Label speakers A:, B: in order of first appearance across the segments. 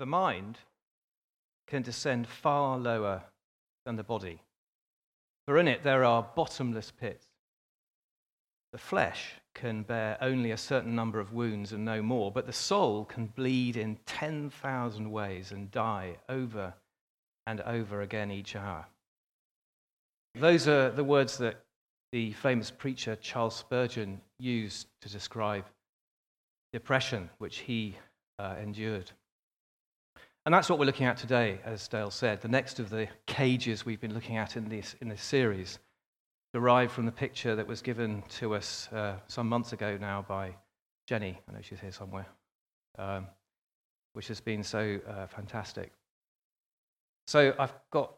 A: the mind can descend far lower than the body. For in it there are bottomless pits. The flesh can bear only a certain number of wounds and no more, but the soul can bleed in 10,000 ways and die over and over again each hour. Those are the words that the famous preacher Charles Spurgeon used to describe depression, which he uh, endured. And that's what we're looking at today, as Dale said. The next of the cages we've been looking at in this, in this series derived from the picture that was given to us uh, some months ago now by Jenny. I know she's here somewhere, um, which has been so uh, fantastic. So I've got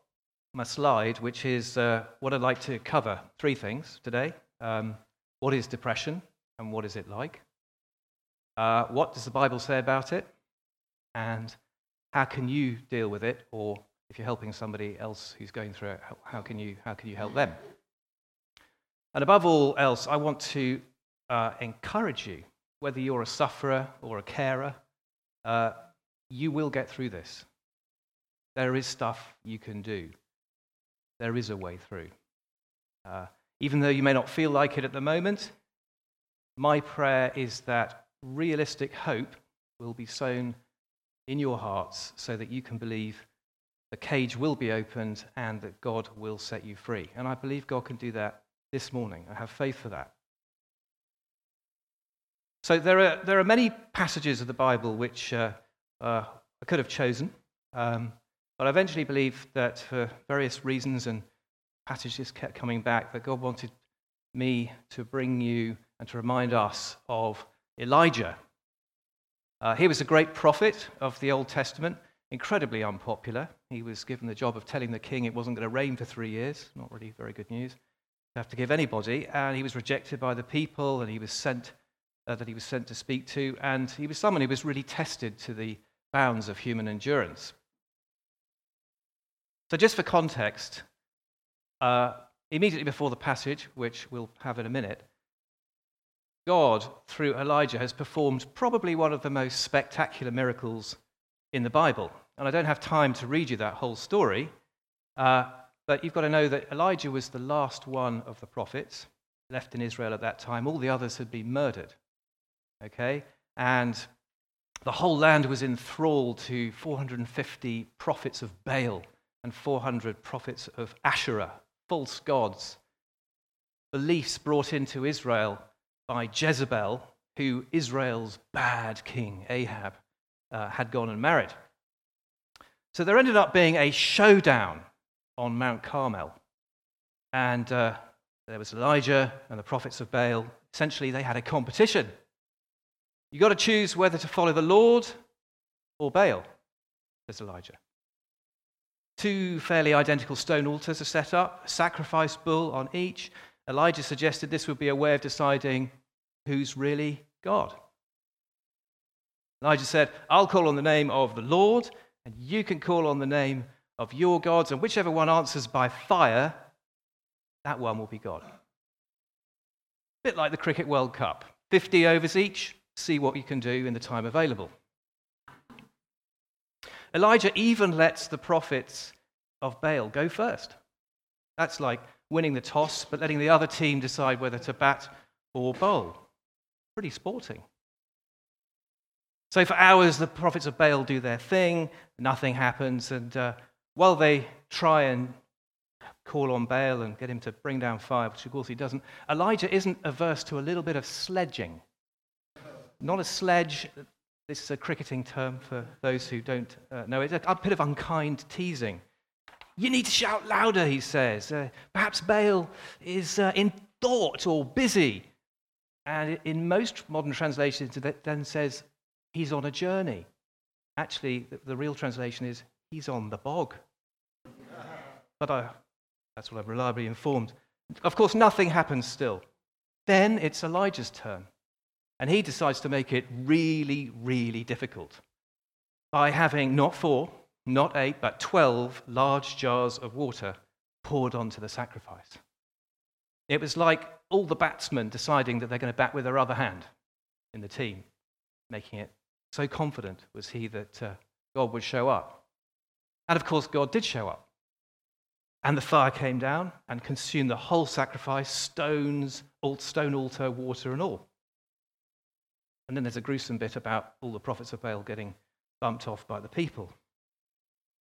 A: my slide, which is uh, what I'd like to cover three things today. Um, what is depression and what is it like? Uh, what does the Bible say about it? And how can you deal with it? Or if you're helping somebody else who's going through it, how can you, how can you help them? And above all else, I want to uh, encourage you, whether you're a sufferer or a carer, uh, you will get through this. There is stuff you can do, there is a way through. Uh, even though you may not feel like it at the moment, my prayer is that realistic hope will be sown in your hearts so that you can believe the cage will be opened and that God will set you free. And I believe God can do that this morning. I have faith for that. So there are, there are many passages of the Bible which uh, uh, I could have chosen, um, but I eventually believe that for various reasons and passages kept coming back, that God wanted me to bring you and to remind us of Elijah. Uh, he was a great prophet of the Old Testament, incredibly unpopular. He was given the job of telling the king it wasn't going to rain for three years, not really very good news to have to give anybody, and he was rejected by the people, and he was sent uh, that he was sent to speak to, and he was someone who was really tested to the bounds of human endurance. So, just for context, uh, immediately before the passage, which we'll have in a minute, God, through Elijah, has performed probably one of the most spectacular miracles in the Bible. And I don't have time to read you that whole story. Uh, but you've got to know that Elijah was the last one of the prophets left in Israel at that time. All the others had been murdered. Okay? And the whole land was enthralled to 450 prophets of Baal and 400 prophets of Asherah, false gods. Beliefs brought into Israel by Jezebel, who Israel's bad king, Ahab, uh, had gone and married. So there ended up being a showdown on Mount Carmel. And uh, there was Elijah and the prophets of Baal. Essentially, they had a competition. You've got to choose whether to follow the Lord or Baal, says Elijah. Two fairly identical stone altars are set up, a sacrifice bull on each. Elijah suggested this would be a way of deciding who's really God. Elijah said, I'll call on the name of the Lord, and you can call on the name of your gods, and whichever one answers by fire, that one will be God. A bit like the Cricket World Cup 50 overs each, see what you can do in the time available. Elijah even lets the prophets of Baal go first. That's like winning the toss, but letting the other team decide whether to bat or bowl. Pretty sporting. So for hours, the prophets of Baal do their thing, nothing happens, and uh, while they try and call on Baal and get him to bring down fire, which of course he doesn't, Elijah isn't averse to a little bit of sledging. Not a sledge, this is a cricketing term for those who don't uh, know it, a bit of unkind teasing. You need to shout louder, he says. Uh, perhaps Baal is uh, in thought or busy. And in most modern translations, it then says he's on a journey. Actually, the, the real translation is he's on the bog. But I, that's what I'm reliably informed. Of course, nothing happens still. Then it's Elijah's turn. And he decides to make it really, really difficult by having not four, not eight, but 12 large jars of water poured onto the sacrifice. It was like all the batsmen deciding that they're going to bat with their other hand in the team, making it so confident was he that uh, God would show up. And of course, God did show up. And the fire came down and consumed the whole sacrifice stones, stone altar, water, and all. And then there's a gruesome bit about all the prophets of Baal getting bumped off by the people.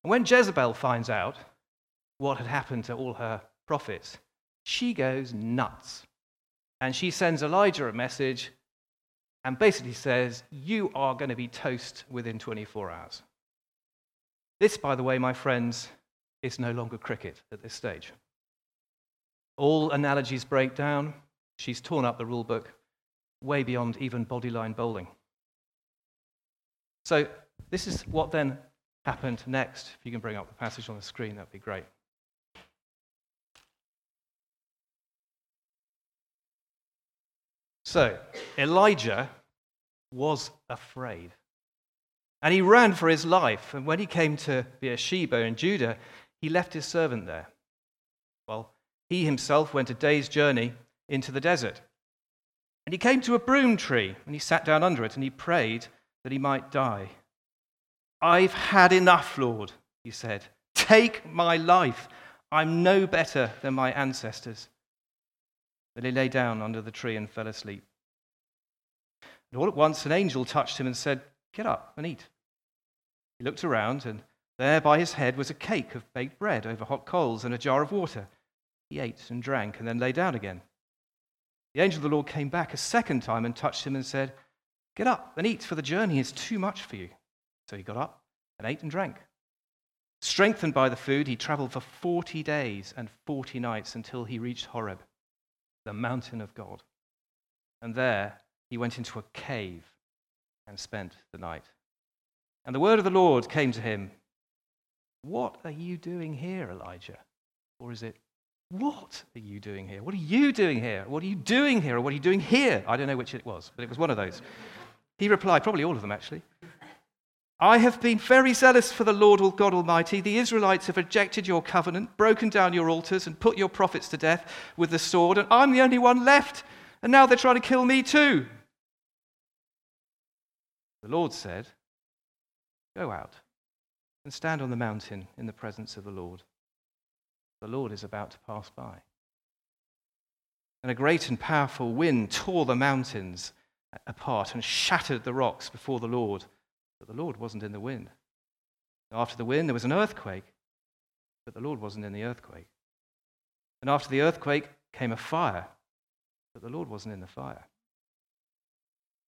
A: And when Jezebel finds out what had happened to all her prophets, she goes nuts. And she sends Elijah a message and basically says, You are going to be toast within 24 hours. This, by the way, my friends, is no longer cricket at this stage. All analogies break down. She's torn up the rule book way beyond even bodyline bowling. So, this is what then happened next. If you can bring up the passage on the screen, that'd be great. So, Elijah was afraid. And he ran for his life. And when he came to Beersheba in Judah, he left his servant there. Well, he himself went a day's journey into the desert. And he came to a broom tree, and he sat down under it, and he prayed that he might die. I've had enough, Lord, he said. Take my life. I'm no better than my ancestors. Then he lay down under the tree and fell asleep. And all at once, an angel touched him and said, Get up and eat. He looked around, and there by his head was a cake of baked bread over hot coals and a jar of water. He ate and drank and then lay down again. The angel of the Lord came back a second time and touched him and said, Get up and eat, for the journey is too much for you. So he got up and ate and drank. Strengthened by the food, he traveled for 40 days and 40 nights until he reached Horeb, the mountain of God. And there he went into a cave and spent the night. And the word of the Lord came to him What are you doing here, Elijah? Or is it, What are you doing here? What are you doing here? What are you doing here? Or what are you doing here? I don't know which it was, but it was one of those. He replied, probably all of them actually. I have been very zealous for the Lord God Almighty. The Israelites have rejected your covenant, broken down your altars, and put your prophets to death with the sword, and I'm the only one left. And now they're trying to kill me too. The Lord said, Go out and stand on the mountain in the presence of the Lord. The Lord is about to pass by. And a great and powerful wind tore the mountains apart and shattered the rocks before the Lord but the Lord wasn't in the wind. After the wind, there was an earthquake, but the Lord wasn't in the earthquake. And after the earthquake came a fire, but the Lord wasn't in the fire.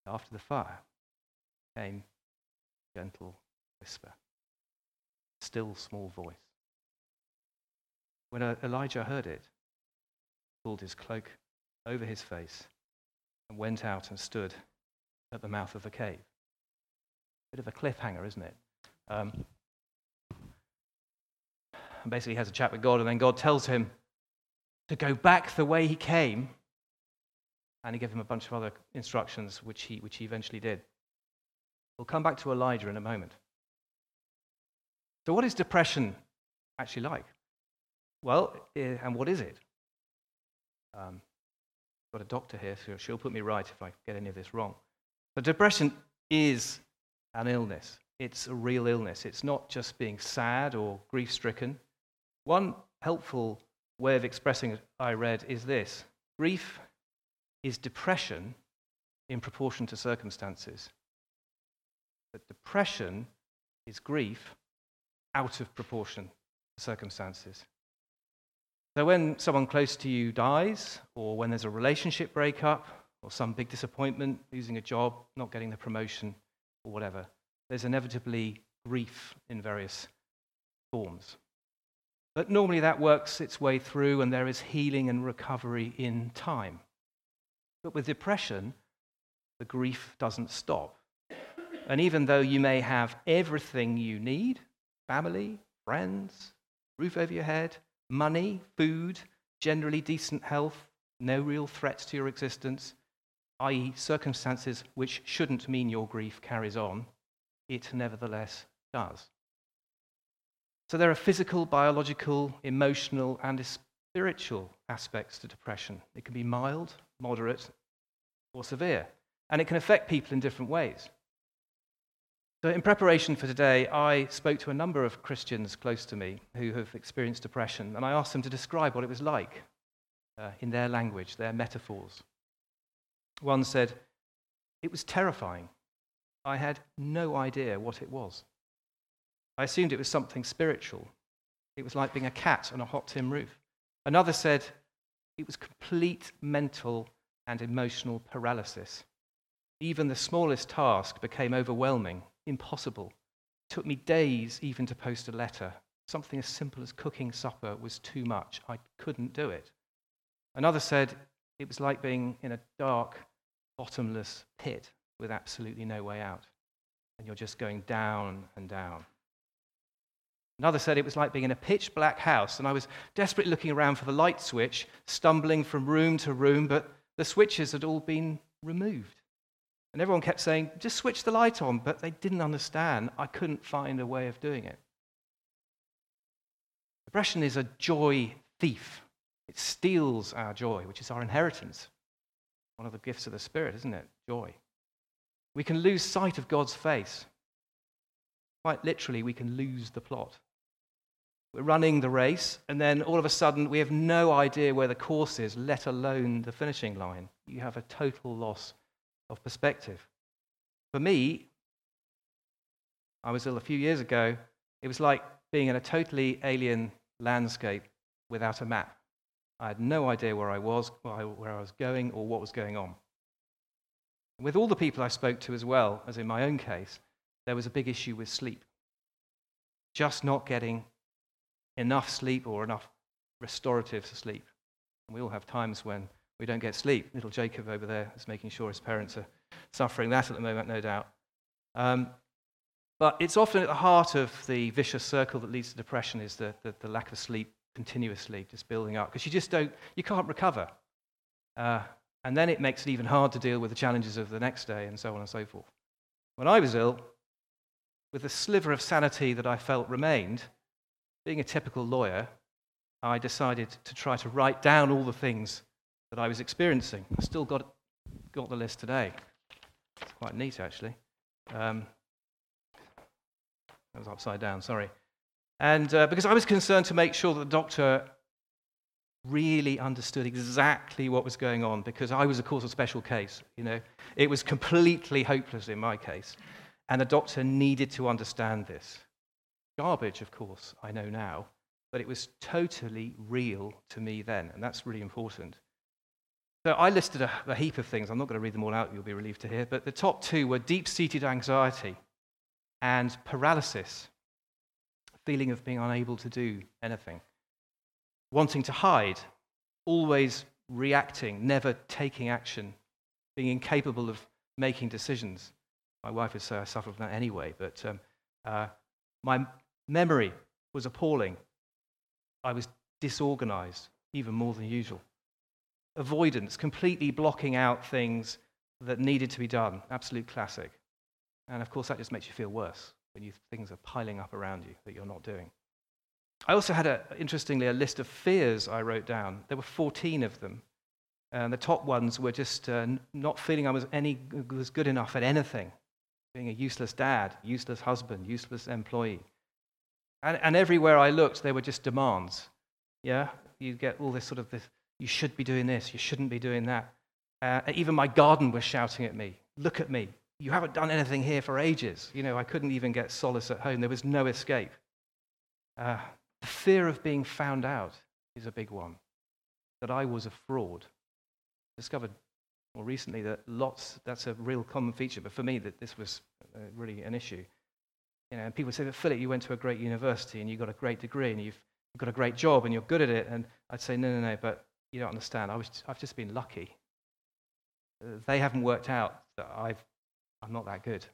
A: After the fire came a gentle whisper, still small voice. When Elijah heard it, he pulled his cloak over his face and went out and stood at the mouth of the cave. Bit of a cliffhanger, isn't it? Um, and basically, he has a chat with God, and then God tells him to go back the way he came, and he gave him a bunch of other instructions, which he, which he eventually did. We'll come back to Elijah in a moment. So, what is depression actually like? Well, eh, and what is it? Um, got a doctor here, so she'll put me right if I get any of this wrong. But depression is an illness. It's a real illness. It's not just being sad or grief stricken. One helpful way of expressing it I read is this grief is depression in proportion to circumstances. But depression is grief out of proportion to circumstances. So when someone close to you dies, or when there's a relationship breakup, or some big disappointment, losing a job, not getting the promotion, or whatever, there's inevitably grief in various forms. But normally that works its way through and there is healing and recovery in time. But with depression, the grief doesn't stop. And even though you may have everything you need family, friends, roof over your head, money, food, generally decent health, no real threats to your existence i.e., circumstances which shouldn't mean your grief carries on, it nevertheless does. So there are physical, biological, emotional, and spiritual aspects to depression. It can be mild, moderate, or severe, and it can affect people in different ways. So, in preparation for today, I spoke to a number of Christians close to me who have experienced depression, and I asked them to describe what it was like uh, in their language, their metaphors. One said, It was terrifying. I had no idea what it was. I assumed it was something spiritual. It was like being a cat on a hot tin roof. Another said, It was complete mental and emotional paralysis. Even the smallest task became overwhelming impossible. It took me days even to post a letter. Something as simple as cooking supper was too much. I couldn't do it. Another said it was like being in a dark, bottomless pit with absolutely no way out. And you're just going down and down. Another said it was like being in a pitch black house, and I was desperately looking around for the light switch, stumbling from room to room, but the switches had all been removed. And everyone kept saying, just switch the light on, but they didn't understand. I couldn't find a way of doing it. Depression is a joy thief. It steals our joy, which is our inheritance. One of the gifts of the Spirit, isn't it? Joy. We can lose sight of God's face. Quite literally, we can lose the plot. We're running the race, and then all of a sudden, we have no idea where the course is, let alone the finishing line. You have a total loss of perspective. For me, I was ill a few years ago. It was like being in a totally alien landscape without a map. I had no idea where I was, where I was going, or what was going on. With all the people I spoke to as well, as in my own case, there was a big issue with sleep. Just not getting enough sleep or enough restorative sleep. We all have times when we don't get sleep. Little Jacob over there is making sure his parents are suffering that at the moment, no doubt. Um, but it's often at the heart of the vicious circle that leads to depression is the, the, the lack of sleep continuously, just building up, because you just don't, you can't recover. Uh, and then it makes it even hard to deal with the challenges of the next day and so on and so forth. When I was ill, with the sliver of sanity that I felt remained, being a typical lawyer, I decided to try to write down all the things that I was experiencing. I still got, got the list today. It's quite neat, actually. Um, that was upside down, sorry. And uh, because I was concerned to make sure that the doctor really understood exactly what was going on, because I was, of course, a special case. You know, it was completely hopeless in my case, and the doctor needed to understand this. Garbage, of course, I know now, but it was totally real to me then, and that's really important. So I listed a, a heap of things. I'm not going to read them all out, you'll be relieved to hear. But the top two were deep seated anxiety and paralysis, feeling of being unable to do anything, wanting to hide, always reacting, never taking action, being incapable of making decisions. My wife would say I suffer from that anyway, but um, uh, my memory was appalling. I was disorganized, even more than usual avoidance, completely blocking out things that needed to be done. Absolute classic. And of course, that just makes you feel worse when you, things are piling up around you that you're not doing. I also had, a, interestingly, a list of fears I wrote down. There were 14 of them. And the top ones were just uh, not feeling I was, any, was good enough at anything, being a useless dad, useless husband, useless employee. And, and everywhere I looked, there were just demands. Yeah? You get all this sort of this you should be doing this. You shouldn't be doing that. Uh, even my garden was shouting at me, Look at me. You haven't done anything here for ages. You know, I couldn't even get solace at home. There was no escape. Uh, the fear of being found out is a big one. That I was a fraud. Discovered more recently that lots, that's a real common feature, but for me, that this was uh, really an issue. You know, and people say, but Philip, you went to a great university and you got a great degree and you've, got a great job and you're good at it. And I'd say, no, no, no, but you don't understand. I was, I've just been lucky. They haven't worked out that I've, I'm not that good.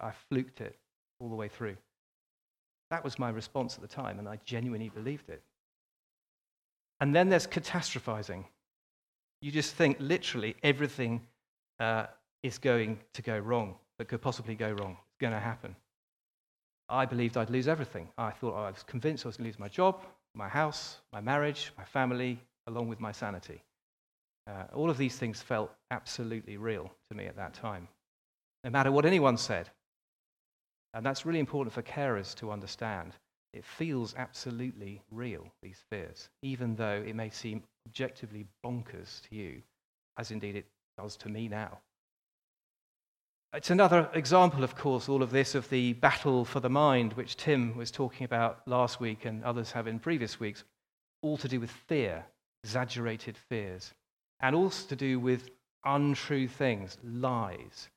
A: I fluked it all the way through. That was my response at the time, and I genuinely believed it. And then there's catastrophizing. You just think literally everything uh, is going to go wrong, that could possibly go wrong. It's going to happen. I believed I'd lose everything. I thought I was convinced I was going to lose my job, my house, my marriage, my family, along with my sanity. Uh, all of these things felt absolutely real to me at that time. No matter what anyone said, And that's really important for carers to understand. It feels absolutely real, these fears, even though it may seem objectively bonkers to you, as indeed it does to me now. It's another example, of course, all of this, of the battle for the mind, which Tim was talking about last week and others have in previous weeks, all to do with fear, exaggerated fears, and also to do with untrue things, lies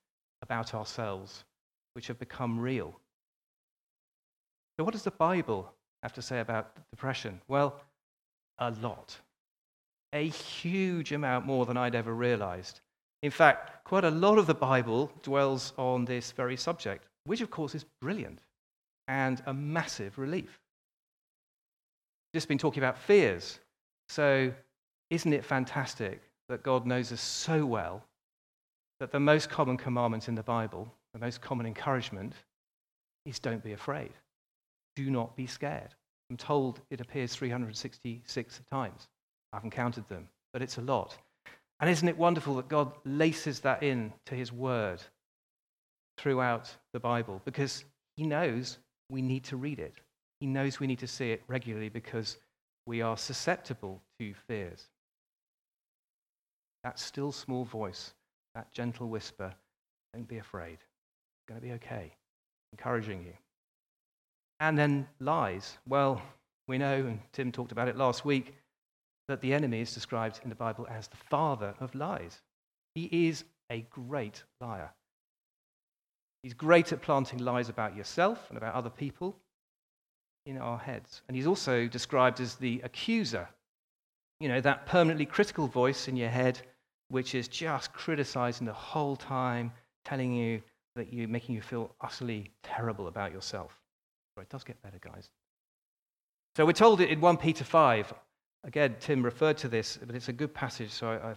A: about ourselves, which have become real. So, what does the Bible have to say about depression? Well, a lot. A huge amount more than I'd ever realized. In fact, quite a lot of the Bible dwells on this very subject, which of course is brilliant and a massive relief. Just been talking about fears. So, isn't it fantastic that God knows us so well that the most common commandment in the Bible, the most common encouragement, is don't be afraid. Do not be scared. I'm told it appears 366 times. I haven't counted them, but it's a lot. And isn't it wonderful that God laces that in to his word throughout the Bible? Because he knows we need to read it. He knows we need to see it regularly because we are susceptible to fears. That still small voice, that gentle whisper, don't be afraid. It's going to be okay. Encouraging you. And then lies. Well, we know, and Tim talked about it last week, that the enemy is described in the Bible as the father of lies. He is a great liar. He's great at planting lies about yourself and about other people in our heads. And he's also described as the accuser. You know, that permanently critical voice in your head, which is just criticizing the whole time, telling you that you're making you feel utterly terrible about yourself. But it does get better, guys. So we're told it in 1 Peter 5 Again, Tim referred to this, but it's a good passage, so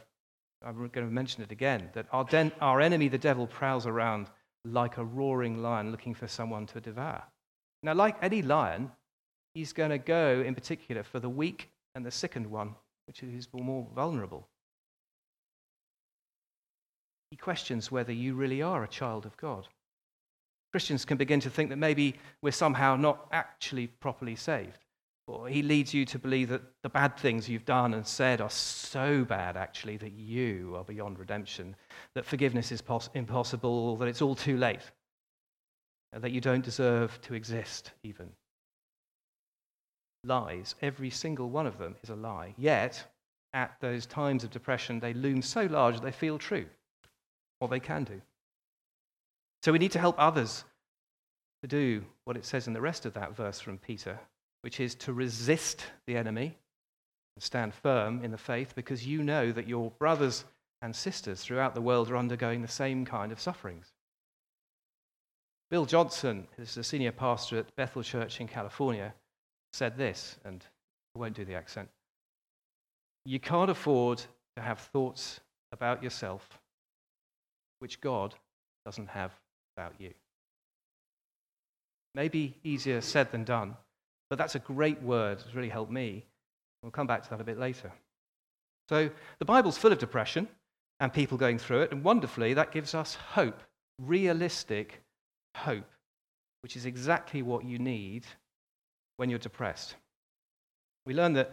A: I, am going to mention it again. That our, den, our enemy, the devil, prowls around like a roaring lion looking for someone to devour. Now, like any lion, he's going to go in particular for the weak and the sickened one, which is more vulnerable. He questions whether you really are a child of God. Christians can begin to think that maybe we're somehow not actually properly saved. Or he leads you to believe that the bad things you've done and said are so bad, actually, that you are beyond redemption, that forgiveness is pos- impossible, that it's all too late, that you don't deserve to exist, even. Lies, every single one of them is a lie. Yet, at those times of depression, they loom so large that they feel true, or they can do. So we need to help others to do what it says in the rest of that verse from Peter which is to resist the enemy and stand firm in the faith because you know that your brothers and sisters throughout the world are undergoing the same kind of sufferings. Bill Johnson, who's the senior pastor at Bethel Church in California, said this, and I won't do the accent. You can't afford to have thoughts about yourself which God doesn't have about you. Maybe easier said than done. But that's a great word. It's really helped me. We'll come back to that a bit later. So the Bible's full of depression and people going through it, and wonderfully, that gives us hope, realistic hope, which is exactly what you need when you're depressed. We learn that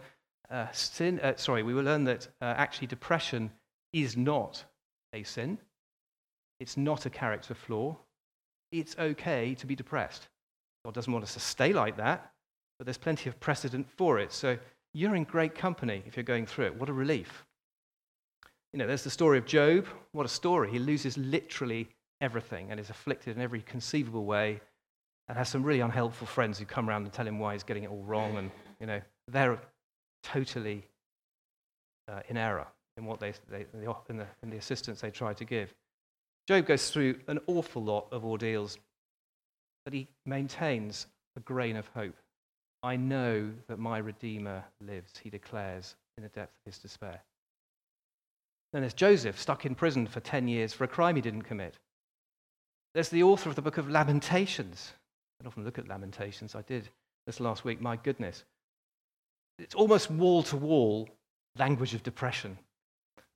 A: uh, sin, uh, sorry, we will learn that uh, actually depression is not a sin. It's not a character flaw. It's okay to be depressed. God doesn't want us to stay like that but there's plenty of precedent for it. So you're in great company if you're going through it. What a relief. You know, there's the story of Job. What a story. He loses literally everything and is afflicted in every conceivable way and has some really unhelpful friends who come around and tell him why he's getting it all wrong. And, you know, they're totally uh, in error in what they, they in, the, in the assistance they try to give. Job goes through an awful lot of ordeals, but he maintains a grain of hope. I know that my Redeemer lives, he declares in the depth of his despair. Then there's Joseph, stuck in prison for 10 years for a crime he didn't commit. There's the author of the book of Lamentations. I often look at Lamentations. I did this last week. My goodness. It's almost wall to wall language of depression.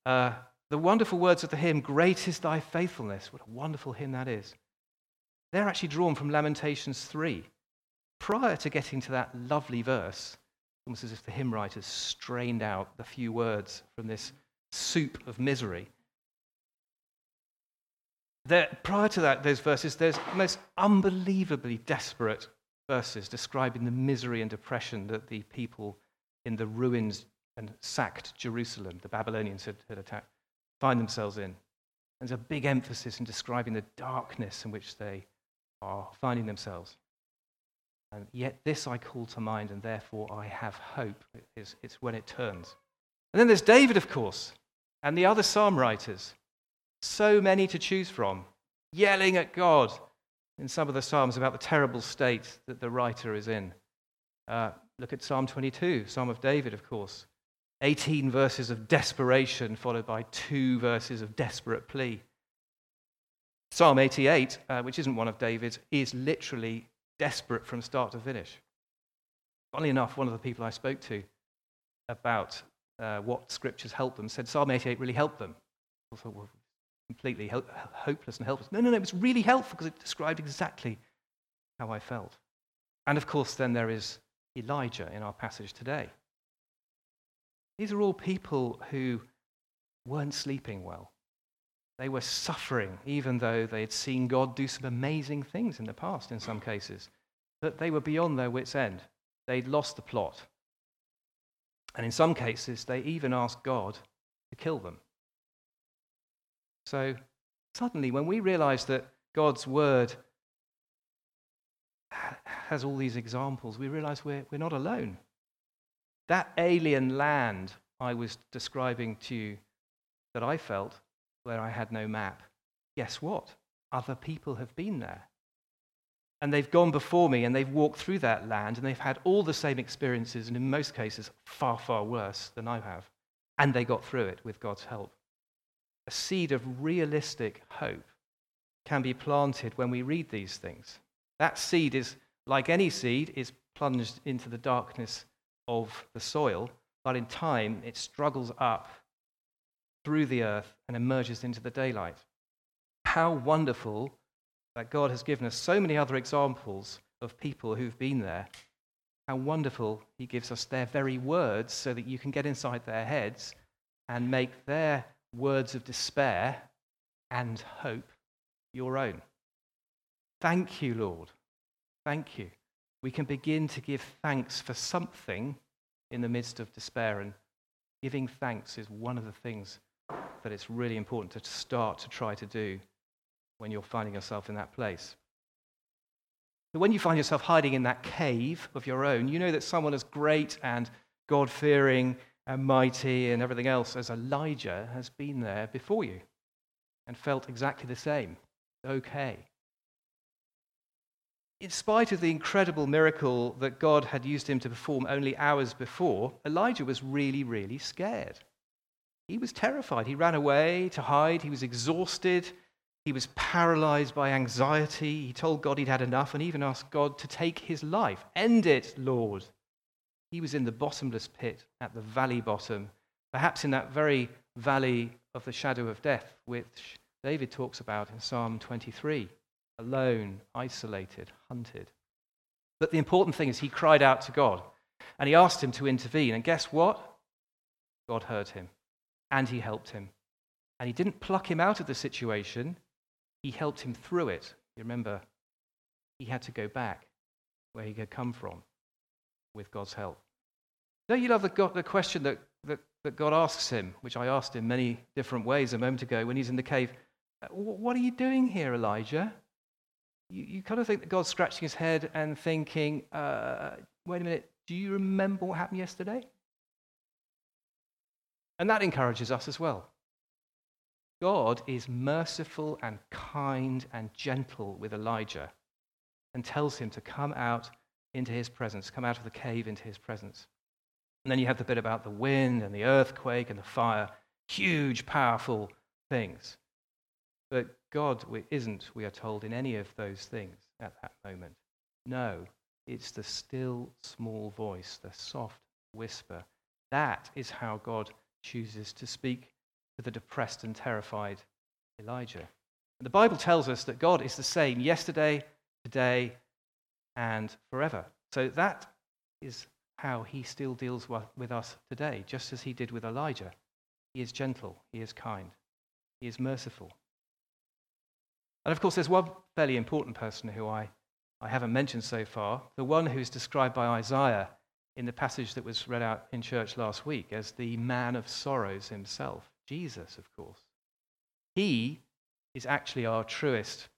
A: Uh, the wonderful words of the hymn, Great is thy faithfulness. What a wonderful hymn that is. they're actually drawn from Lamentations 3. Prior to getting to that lovely verse, almost as if the hymn writers strained out the few words from this soup of misery. There, prior to that, those verses, there's most unbelievably desperate verses describing the misery and depression that the people in the ruins and sacked Jerusalem, the Babylonians had, had attacked, find themselves in. There's a big emphasis in describing the darkness in which they are finding themselves. And yet this I call to mind, and therefore I have hope. It's, it's when it turns. And then there's David, of course, and the other psalm writers. So many to choose from, yelling at God in some of the psalms about the terrible state that the writer is in. Uh, look at Psalm 22, Psalm of David, of course. 18 verses of desperation, followed by two verses of desperate plea. Psalm 88, uh, which isn't one of David's, is literally desperate from start to finish. Funnily enough, one of the people I spoke to about uh, what scriptures help them said Psalm 88 really helped them. I thought, well, completely ho- hopeless and helpless. No, no, no, it was really helpful because it described exactly how I felt. And of course, then there is Elijah in our passage today. These are all people who weren't sleeping well. They were suffering, even though they had seen God do some amazing things in the past in some cases. But they were beyond their wits' end. They'd lost the plot. And in some cases, they even asked God to kill them. So suddenly, when we realize that God's word has all these examples, we realize we're, we're not alone. That alien land I was describing to you that I felt where I had no map, guess what? Other people have been there. And they've gone before me and they've walked through that land and they've had all the same experiences, and in most cases, far, far worse than I have. And they got through it with God's help. A seed of realistic hope can be planted when we read these things. That seed is, like any seed, is plunged into the darkness of the soil, but in time it struggles up through the earth and emerges into the daylight. How wonderful that God has given us so many other examples of people who've been there. How wonderful He gives us their very words so that you can get inside their heads and make their words of despair and hope your own. Thank you, Lord. Thank you. We can begin to give thanks for something in the midst of despair, and giving thanks is one of the things that it's really important to start to try to do when you're finding yourself in that place. When you find yourself hiding in that cave of your own, you know that someone as great and God fearing and mighty and everything else as Elijah has been there before you and felt exactly the same. Okay. In spite of the incredible miracle that God had used him to perform only hours before, Elijah was really, really scared. He was terrified. He ran away to hide. He was exhausted. He was paralyzed by anxiety. He told God he'd had enough and even asked God to take his life. End it, Lord. He was in the bottomless pit at the valley bottom, perhaps in that very valley of the shadow of death, which David talks about in Psalm 23 alone, isolated, hunted. But the important thing is he cried out to God and he asked him to intervene. And guess what? God heard him and he helped him. And he didn't pluck him out of the situation, he helped him through it. You remember, he had to go back where he had come from with God's help. Don't you love the, God, the question that, that, that God asks him, which I asked him many different ways a moment ago when he's in the cave? What are you doing here, Elijah? You, you kind of think that God's scratching his head and thinking, uh, wait a minute, do you remember what happened yesterday? And that encourages us as well. God is merciful and kind and gentle with Elijah and tells him to come out into his presence, come out of the cave into his presence. And then you have the bit about the wind and the earthquake and the fire, huge, powerful things. But God isn't, we are told, in any of those things at that moment. No, it's the still, small voice, the soft whisper. That is how God chooses to speak to the depressed and terrified Elijah. The Bible tells us that God is the same yesterday, today, and forever. So that is how he still deals with us today, just as he did with Elijah. He is gentle, he is kind, he is merciful. And of course, there's one fairly important person who I, I haven't mentioned so far, the one who's described by Isaiah in the passage that was read out in church last week as the man of sorrows himself, Jesus, of course. He is actually our truest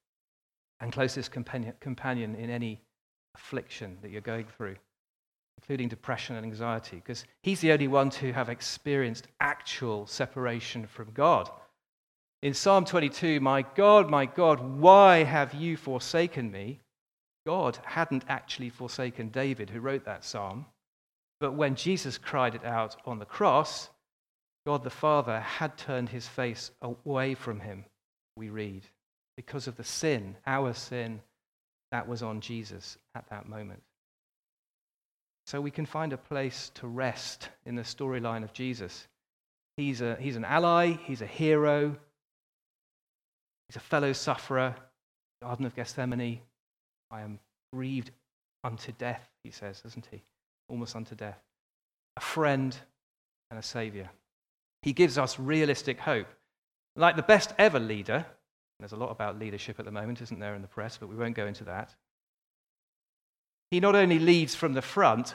A: and closest companion, companion in any affliction that you're going through, including depression and anxiety, because he's the only one to have experienced actual separation from God. In Psalm 22, My God, my God, why have you forsaken me? God hadn't actually forsaken David, who wrote that psalm. But when Jesus cried it out on the cross, God the Father had turned his face away from him, we read, because of the sin, our sin, that was on Jesus at that moment. So we can find a place to rest in the storyline of Jesus. He's, a, he's an ally, he's a hero, he's a fellow sufferer. Garden of Gethsemane, I am grieved unto death, he says, doesn't he? Almost unto death. A friend and a savior. He gives us realistic hope. Like the best ever leader, there's a lot about leadership at the moment, isn't there, in the press, but we won't go into that. He not only leads from the front,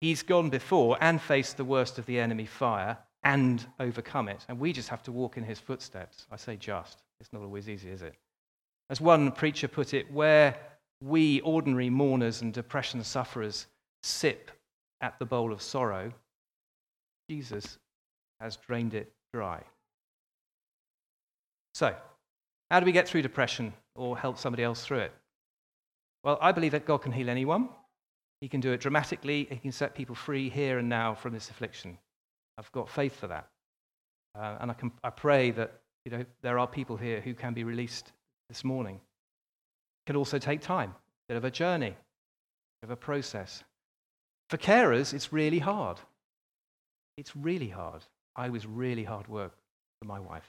A: he's gone before and faced the worst of the enemy fire and overcome it. And we just have to walk in his footsteps. I say just. It's not always easy, is it? As one preacher put it, where we ordinary mourners and depression sufferers sip at the bowl of sorrow, Jesus has drained it dry. So, how do we get through depression or help somebody else through it? Well, I believe that God can heal anyone. He can do it dramatically. He can set people free here and now from this affliction. I've got faith for that. Uh, and I, can, I pray that you know, there are people here who can be released this morning. It can also take time, a bit of a journey, a bit of a process. For carers, it's really hard. It's really hard. I was really hard work for my wife.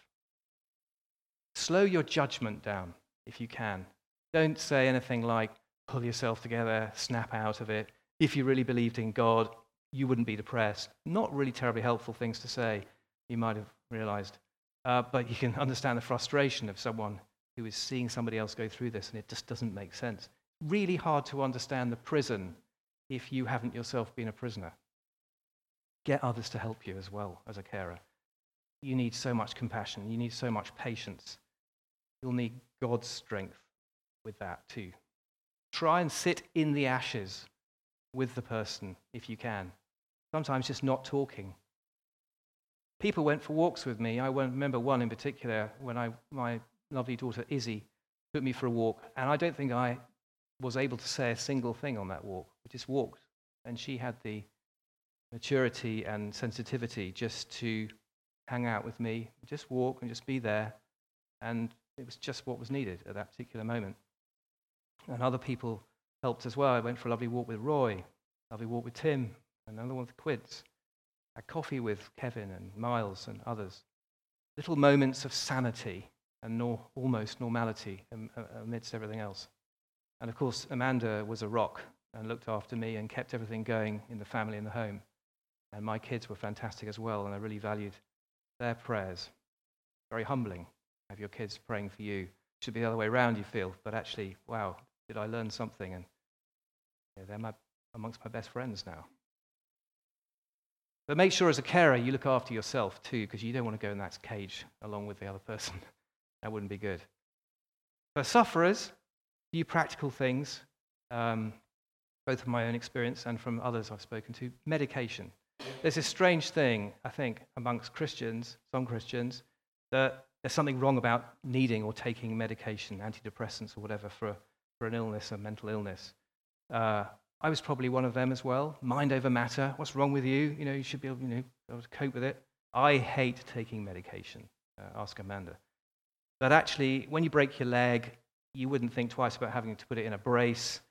A: Slow your judgment down if you can. Don't say anything like, pull yourself together, snap out of it. If you really believed in God, you wouldn't be depressed. Not really terribly helpful things to say, you might have realized. Uh, but you can understand the frustration of someone who is seeing somebody else go through this and it just doesn't make sense. Really hard to understand the prison if you haven't yourself been a prisoner. Get others to help you as well as a carer. You need so much compassion, you need so much patience. You'll need God's strength with that too. Try and sit in the ashes with the person if you can. Sometimes just not talking. People went for walks with me. I remember one in particular when I, my lovely daughter Izzy took me for a walk, and I don't think I was able to say a single thing on that walk. We just walked, and she had the maturity and sensitivity just to hang out with me, just walk and just be there. And it was just what was needed at that particular moment. And other people helped as well. I went for a lovely walk with Roy, lovely walk with Tim, another one with Quids. Had coffee with Kevin and Miles and others. Little moments of sanity and nor- almost normality amidst everything else. And of course, Amanda was a rock and looked after me and kept everything going in the family and the home. And my kids were fantastic as well, and I really valued their prayers. Very humbling have your kids praying for you. Should be the other way around, you feel, but actually, wow, did I learn something? And they're my, amongst my best friends now. But make sure as a carer you look after yourself too, because you don't want to go in that cage along with the other person. that wouldn't be good. For sufferers, a few practical things, um, both from my own experience and from others I've spoken to. Medication. There's this strange thing, I think, amongst Christians, some Christians, that there's something wrong about needing or taking medication, antidepressants or whatever, for, for an illness, a mental illness. Uh, I was probably one of them as well. Mind over matter. What's wrong with you? You know, you should be able, you know, able to cope with it. I hate taking medication. Uh, ask Amanda. But actually, when you break your leg, you wouldn't think twice about having to put it in a brace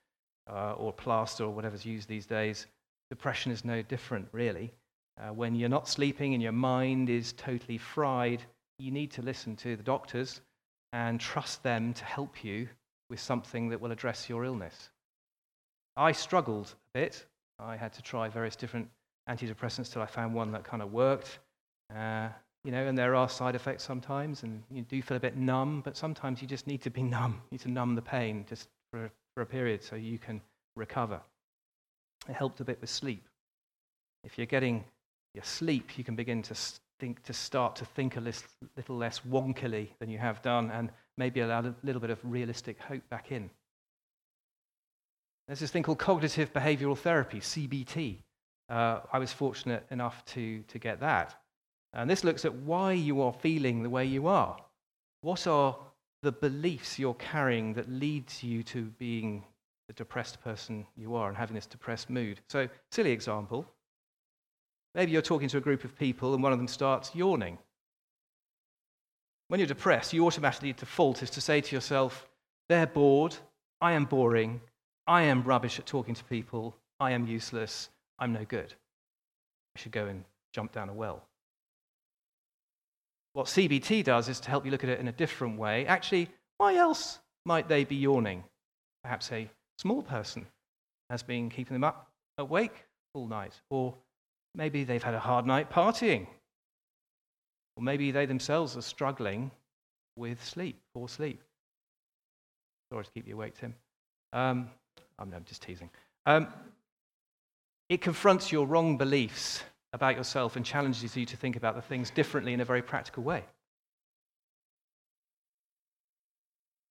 A: uh, or plaster or whatever's used these days. Depression is no different, really. Uh, when you're not sleeping and your mind is totally fried, you need to listen to the doctors and trust them to help you with something that will address your illness. I struggled a bit. I had to try various different antidepressants till I found one that kind of worked. Uh, you know, and there are side effects sometimes, and you do feel a bit numb, but sometimes you just need to be numb. You need to numb the pain just for, for a period so you can recover. It helped a bit with sleep. If you're getting your sleep, you can begin to think to start to think a little less wonkily than you have done, and maybe allow a little bit of realistic hope back in. There's this thing called cognitive behavioral therapy, CBT. Uh, I was fortunate enough to, to get that. And this looks at why you are feeling the way you are. What are the beliefs you're carrying that leads you to being the depressed person you are and having this depressed mood? So, silly example. Maybe you're talking to a group of people and one of them starts yawning. When you're depressed, you automatically default is to say to yourself, they're bored, I am boring, I am rubbish at talking to people, I am useless, I'm no good. I should go and jump down a well. What CBT does is to help you look at it in a different way. Actually, why else might they be yawning? Perhaps a small person has been keeping them up awake all night, or maybe they've had a hard night partying, or maybe they themselves are struggling with sleep, poor sleep. Sorry to keep you awake, Tim. Um, I'm, just teasing. Um, it confronts your wrong beliefs about yourself and challenges you to think about the things differently in a very practical way.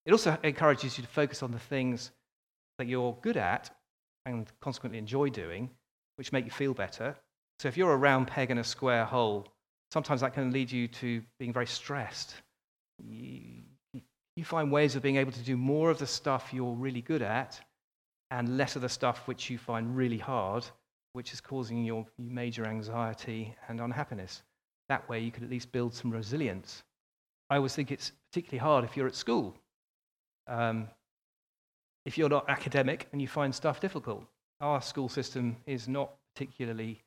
A: It also encourages you to focus on the things that you're good at and consequently enjoy doing, which make you feel better. So if you're a round peg in a square hole, sometimes that can lead you to being very stressed. You, you find ways of being able to do more of the stuff you're really good at and less of the stuff which you find really hard which is causing your major anxiety and unhappiness. That way, you could at least build some resilience. I always think it's particularly hard if you're at school. Um, if you're not academic and you find stuff difficult, our school system is not particularly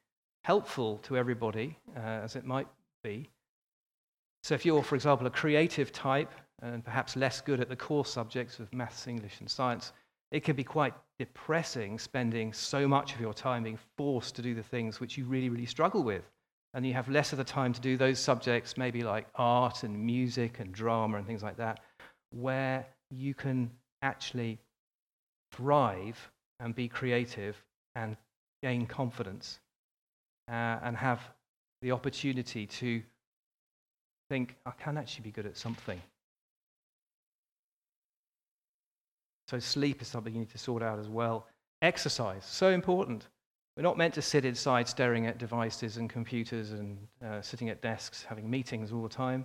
A: helpful to everybody, uh, as it might be. So, if you're, for example, a creative type and perhaps less good at the core subjects of maths, English, and science, it can be quite depressing spending so much of your time being forced to do the things which you really, really struggle with. And you have less of the time to do those subjects, maybe like art and music and drama and things like that, where you can actually thrive and be creative and gain confidence uh, and have the opportunity to think, I can actually be good at something. So, sleep is something you need to sort out as well. Exercise, so important. We're not meant to sit inside staring at devices and computers and uh, sitting at desks having meetings all the time.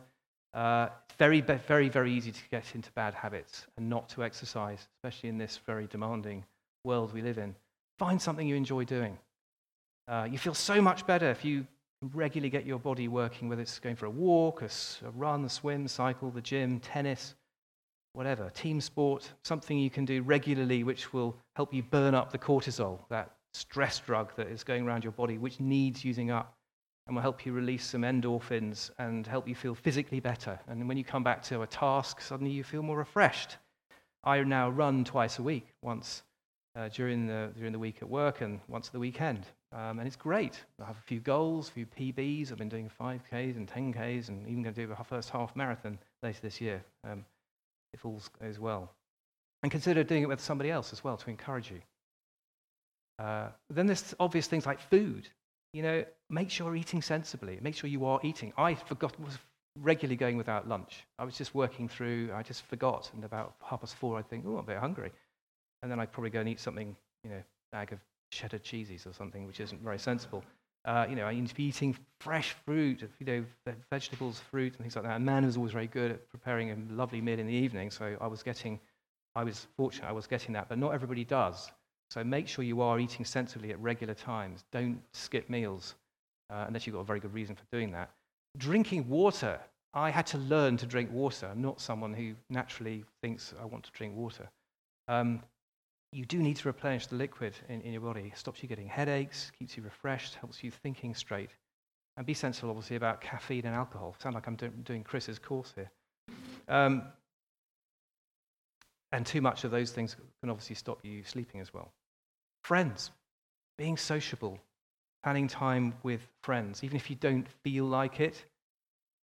A: Uh, very, very, very easy to get into bad habits and not to exercise, especially in this very demanding world we live in. Find something you enjoy doing. Uh, you feel so much better if you regularly get your body working, whether it's going for a walk, a, a run, a swim, cycle, the gym, tennis whatever, team sport, something you can do regularly which will help you burn up the cortisol, that stress drug that is going around your body, which needs using up and will help you release some endorphins and help you feel physically better. And when you come back to a task, suddenly you feel more refreshed. I now run twice a week, once uh, during, the, during the week at work and once at the weekend. Um, and it's great. I have a few goals, a few PBs. I've been doing 5Ks and 10Ks and even going to do a first half marathon later this year. Um, if all goes well. And consider doing it with somebody else as well to encourage you. Uh, then there's obvious things like food. You know, make sure you're eating sensibly. Make sure you are eating. I forgot, was regularly going without lunch. I was just working through, I just forgot. And about half past four, I'd think, oh, I'm a bit hungry. And then I'd probably go and eat something, you know, bag of cheddar cheeses or something, which isn't very sensible. Uh, you know, I to be eating fresh fruit, you know, vegetables, fruit, and things like that. And man was always very good at preparing a lovely meal in the evening, so I was getting, I was fortunate, I was getting that, but not everybody does. So make sure you are eating sensibly at regular times. Don't skip meals uh, unless you've got a very good reason for doing that. Drinking water. I had to learn to drink water. I'm not someone who naturally thinks I want to drink water. Um, you do need to replenish the liquid in, in your body. It stops you getting headaches, keeps you refreshed, helps you thinking straight. And be sensible, obviously, about caffeine and alcohol. Sound like I'm do- doing Chris's course here. Um, And too much of those things can obviously stop you sleeping as well. Friends, being sociable, planning time with friends, even if you don't feel like it,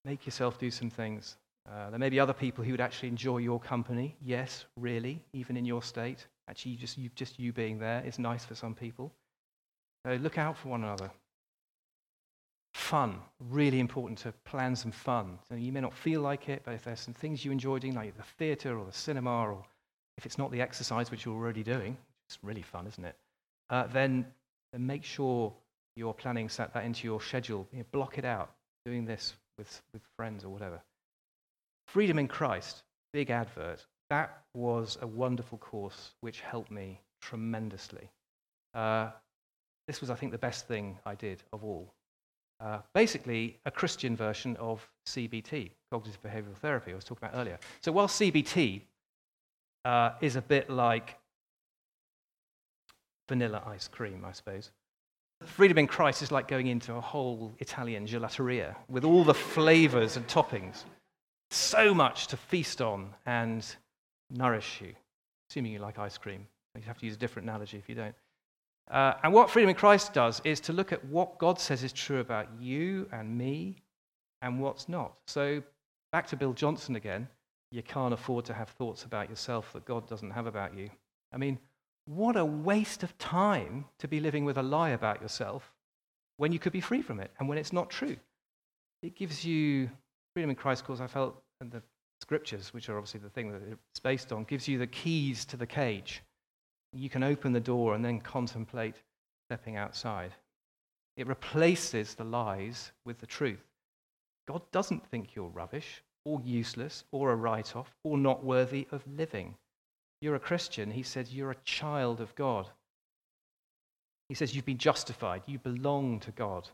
A: make yourself do some things. Uh, there may be other people who would actually enjoy your company. Yes, really, even in your state. Actually, just, you, just you being there is nice for some people. So look out for one another. Fun, really important to plan some fun. So you may not feel like it, but if there's some things you enjoy doing, like the theatre or the cinema, or if it's not the exercise which you're already doing, it's really fun, isn't it? Uh, then, then make sure you're planning set that into your schedule. You know, block it out, doing this with, with friends or whatever. Freedom in Christ, big advert. That was a wonderful course which helped me tremendously. Uh, this was, I think, the best thing I did of all. Uh, basically, a Christian version of CBT, cognitive behavioral therapy, I was talking about earlier. So, while CBT uh, is a bit like vanilla ice cream, I suppose, Freedom in Christ is like going into a whole Italian gelateria with all the flavors and toppings. So much to feast on and nourish you, assuming you like ice cream. You have to use a different analogy if you don't. Uh, and what Freedom in Christ does is to look at what God says is true about you and me and what's not. So, back to Bill Johnson again. You can't afford to have thoughts about yourself that God doesn't have about you. I mean, what a waste of time to be living with a lie about yourself when you could be free from it and when it's not true. It gives you freedom in Christ, because I felt, and the scriptures, which are obviously the thing that it's based on, gives you the keys to the cage. You can open the door and then contemplate stepping outside. It replaces the lies with the truth. God doesn't think you're rubbish or useless or a write off or not worthy of living you're a Christian, he says you're a child of God. He says you've been justified, you belong to God.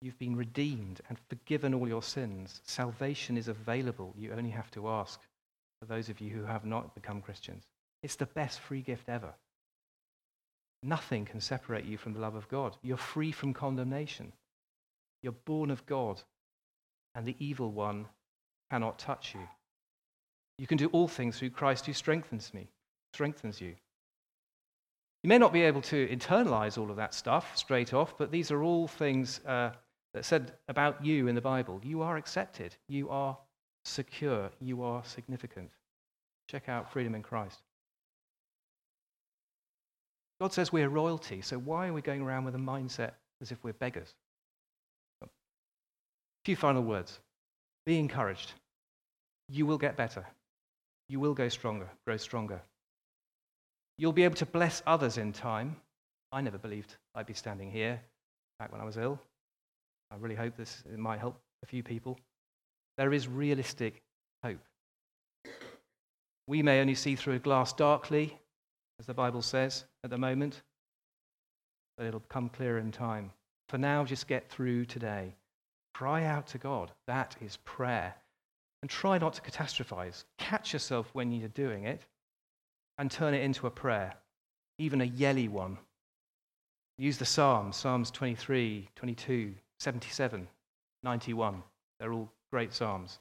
A: You've been redeemed and forgiven all your sins. Salvation is available. You only have to ask for those of you who have not become Christians. It's the best free gift ever. Nothing can separate you from the love of God. You're free from condemnation. You're born of God, and the evil one cannot touch you. You can do all things through Christ who strengthens me strengthens you. You may not be able to internalize all of that stuff straight off, but these are all things uh, that said about you in the Bible. You are accepted, you are secure, you are significant. Check out Freedom in Christ. God says we're royalty, so why are we going around with a mindset as if we're beggars? A few final words. Be encouraged. You will get better. You will go stronger, grow stronger. You'll be able to bless others in time. I never believed I'd be standing here back when I was ill. I really hope this might help a few people. There is realistic hope. We may only see through a glass darkly, as the Bible says at the moment, but it'll become clearer in time. For now, just get through today. Cry out to God. That is prayer. And try not to catastrophize. Catch yourself when you're doing it and turn it into a prayer, even a yelly one. Use the Psalms, Psalms 23, 22, 77, 91. They're all great Psalms.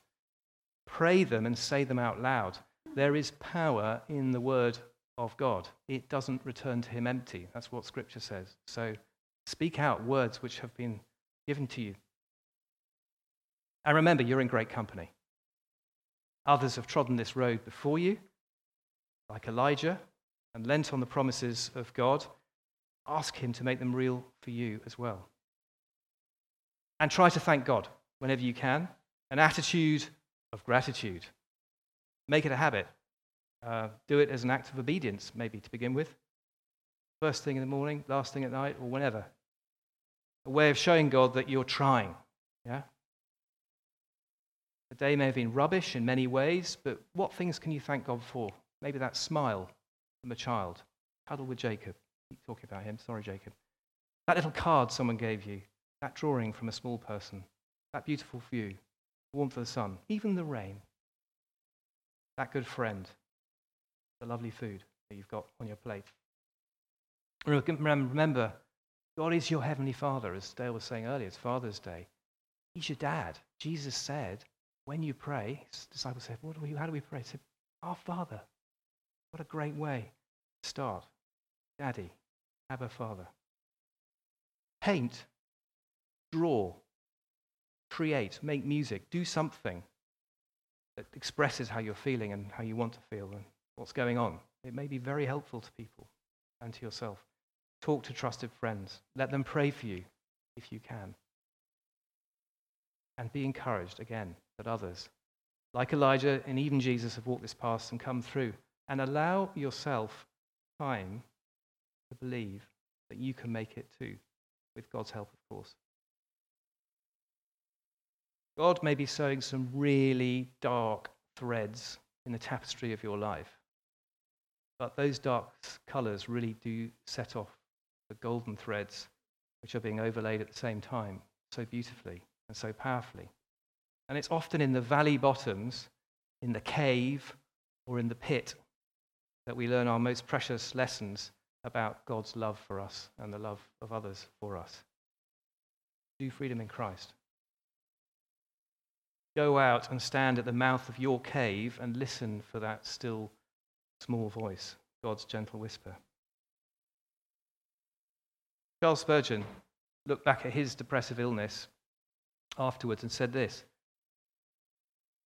A: Pray them and say them out loud. There is power in the word of God. It doesn't return to him empty. That's what Scripture says. So speak out words which have been given to you. And remember, you're in great company. Others have trodden this road before you like Elijah and lent on the promises of God, ask Him to make them real for you as well. And try to thank God whenever you can, an attitude of gratitude. Make it a habit. Uh, do it as an act of obedience, maybe to begin with. First thing in the morning, last thing at night, or whenever. A way of showing God that you're trying. Yeah? The day may have been rubbish in many ways, but what things can you thank God for? Maybe that smile from a child. Cuddle with Jacob. Keep talking about him. Sorry, Jacob. That little card someone gave you. That drawing from a small person. That beautiful view. Warmth of the sun. Even the rain. That good friend. The lovely food that you've got on your plate. Remember, God is your heavenly Father, as Dale was saying earlier. It's Father's Day. He's your dad. Jesus said, when you pray, his disciples said, what do we, how do we pray? He said, Our Father, What a great way to start. Daddy, have a Father. Paint, draw, create, make music, do something that expresses how you're feeling and how you want to feel and what's going on. It may be very helpful to people and to yourself. Talk to trusted friends. Let them pray for you if you can. And be encouraged again that others, like Elijah and even Jesus, have walked this path and come through. And allow yourself time to believe that you can make it too, with God's help, of course. God may be sewing some really dark threads in the tapestry of your life. But those dark colors really do set off the golden threads which are being overlaid at the same time so beautifully and so powerfully. And it's often in the valley bottoms, in the cave, or in the pit that we learn our most precious lessons about God's love for us and the love of others for us. Do freedom in Christ. Go out and stand at the mouth of your cave and listen for that still small voice, God's gentle whisper. Charles Spurgeon looked back at his depressive illness afterwards and said this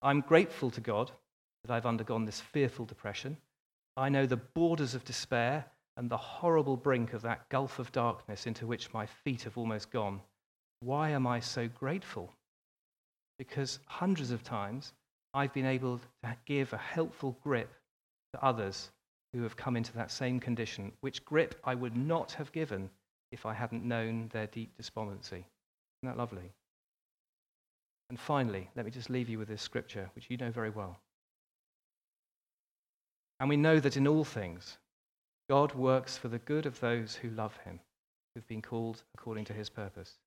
A: I'm grateful to God that I've undergone this fearful depression. I know the borders of despair and the horrible brink of that gulf of darkness into which my feet have almost gone. Why am I so grateful? Because hundreds of times I've been able to give a helpful grip to others who have come into that same condition, which grip I would not have given if I hadn't known their deep despondency. Isn't that lovely? And finally, let me just leave you with this scripture, which you know very well. And we know that in all things, God works for the good of those who love him, who've been called according to his purpose.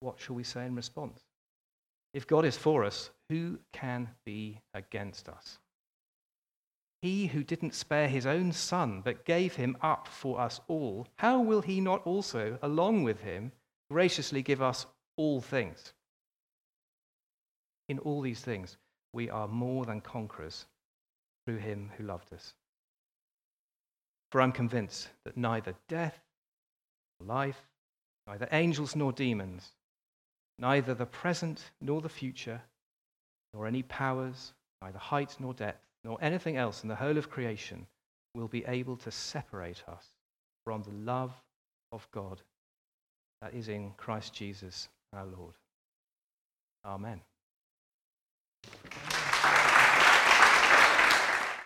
A: What shall we say in response? If God is for us, who can be against us? He who didn't spare his own son, but gave him up for us all, how will he not also, along with him, graciously give us all things? In all these things, we are more than conquerors through him who loved us. For I'm convinced that neither death, nor life, neither angels nor demons, neither the present nor the future, nor any powers, neither height nor depth, nor anything else in the whole of creation will be able to separate us from the love of God that is in Christ Jesus our Lord. Amen.